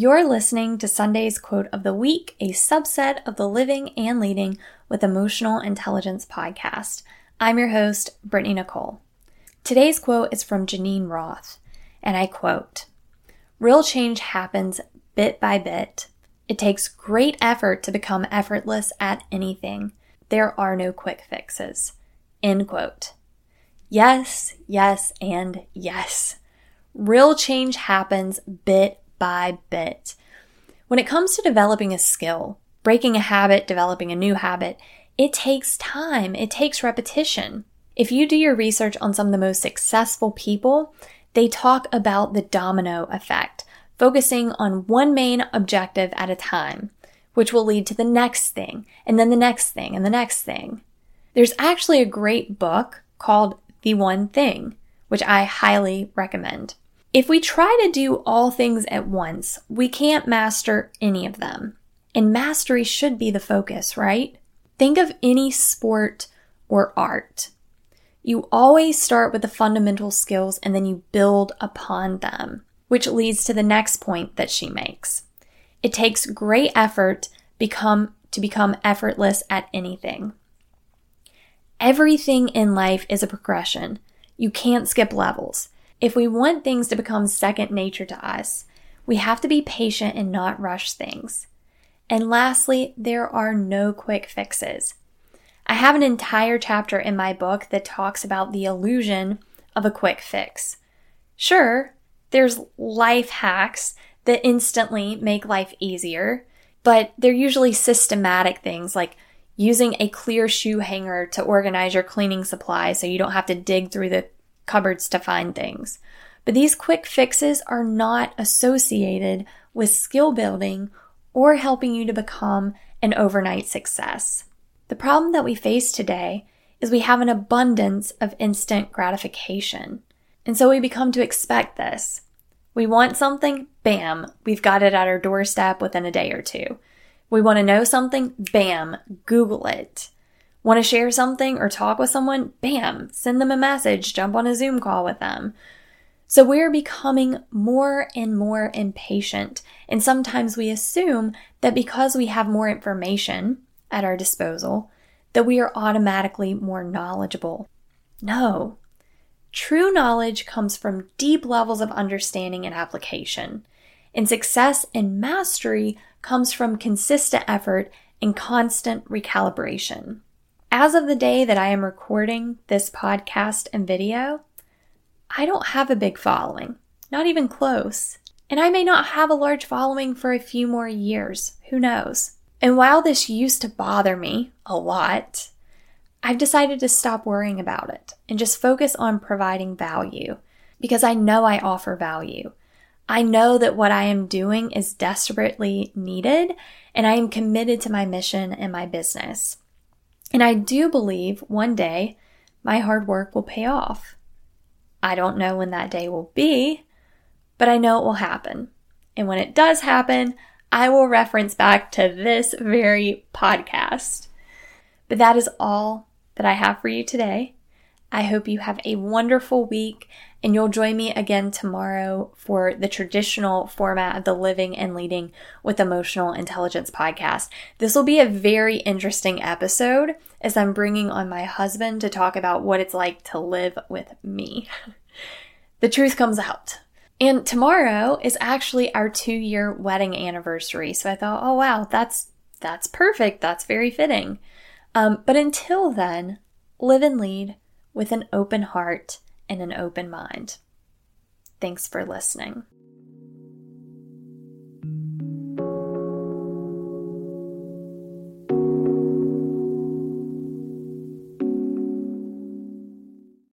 You're listening to Sunday's Quote of the Week, a subset of the Living and Leading with Emotional Intelligence podcast. I'm your host, Brittney Nichole. Today's quote is from Geneen Roth, and I quote Real change happens bit by bit. It takes great effort to become effortless at anything. There are no quick fixes. End quote. Yes, yes, and yes. Real change happens bit by bit. When it comes to developing a skill, breaking a habit, developing a new habit, it takes time, it takes repetition. If you do your research on some of the most successful people, they talk about the domino effect, focusing on one main objective at a time, which will lead to the next thing, and then the next thing, and the next thing. There's actually a great book called The One Thing, which I highly recommend. If we try to do all things at once, we can't master any of them. And mastery should be the focus, right? Think of any sport or art. You always start with the fundamental skills and then you build upon them, which leads to the next point that she makes. It takes great effort become to become effortless at anything. Everything in life is a progression. You can't skip levels. If we want things to become second nature to us, we have to be patient and not rush things. And lastly, there are no quick fixes. I have an entire chapter in my book that talks about the illusion of a quick fix. Sure, there's life hacks that instantly make life easier, but they're usually systematic things like using a clear shoe hanger to organize your cleaning supplies so you don't have to dig through the cupboards to find things. But these quick fixes are not associated with skill building or helping you to become an overnight success. The problem that we face today is we have an abundance of instant gratification. And so we become to expect this. We want something, bam, we've got it at our doorstep within a day or two. We want to know something, bam, Google it. Want to share something or talk with someone? Bam, send them a message, jump on a Zoom call with them. So we're becoming more and more impatient. And sometimes we assume that because we have more information at our disposal, that we are automatically more knowledgeable. No. True knowledge comes from deep levels of understanding and application. And success and mastery comes from consistent effort and constant recalibration. As of the day that I am recording this podcast and video, I don't have a big following, not even close. And I may not have a large following for a few more years, who knows? And while this used to bother me a lot, I've decided to stop worrying about it and just focus on providing value because I know I offer value. I know that what I am doing is desperately needed and I am committed to my mission and my business. And I do believe one day my hard work will pay off. I don't know when that day will be, but I know it will happen. And when it does happen, I will reference back to this very podcast. But that is all that I have for you today. I hope you have a wonderful week and you'll join me again tomorrow for the traditional format of the Living and Leading with Emotional Intelligence podcast. This will be a very interesting episode as I'm bringing on my husband to talk about what it's like to live with me. the truth comes out. And tomorrow is actually our 2-year wedding anniversary. So I thought, "Oh wow, that's that's perfect. That's very fitting." Um, but until then, live and lead with an open heart and an open mind. Thanks for listening.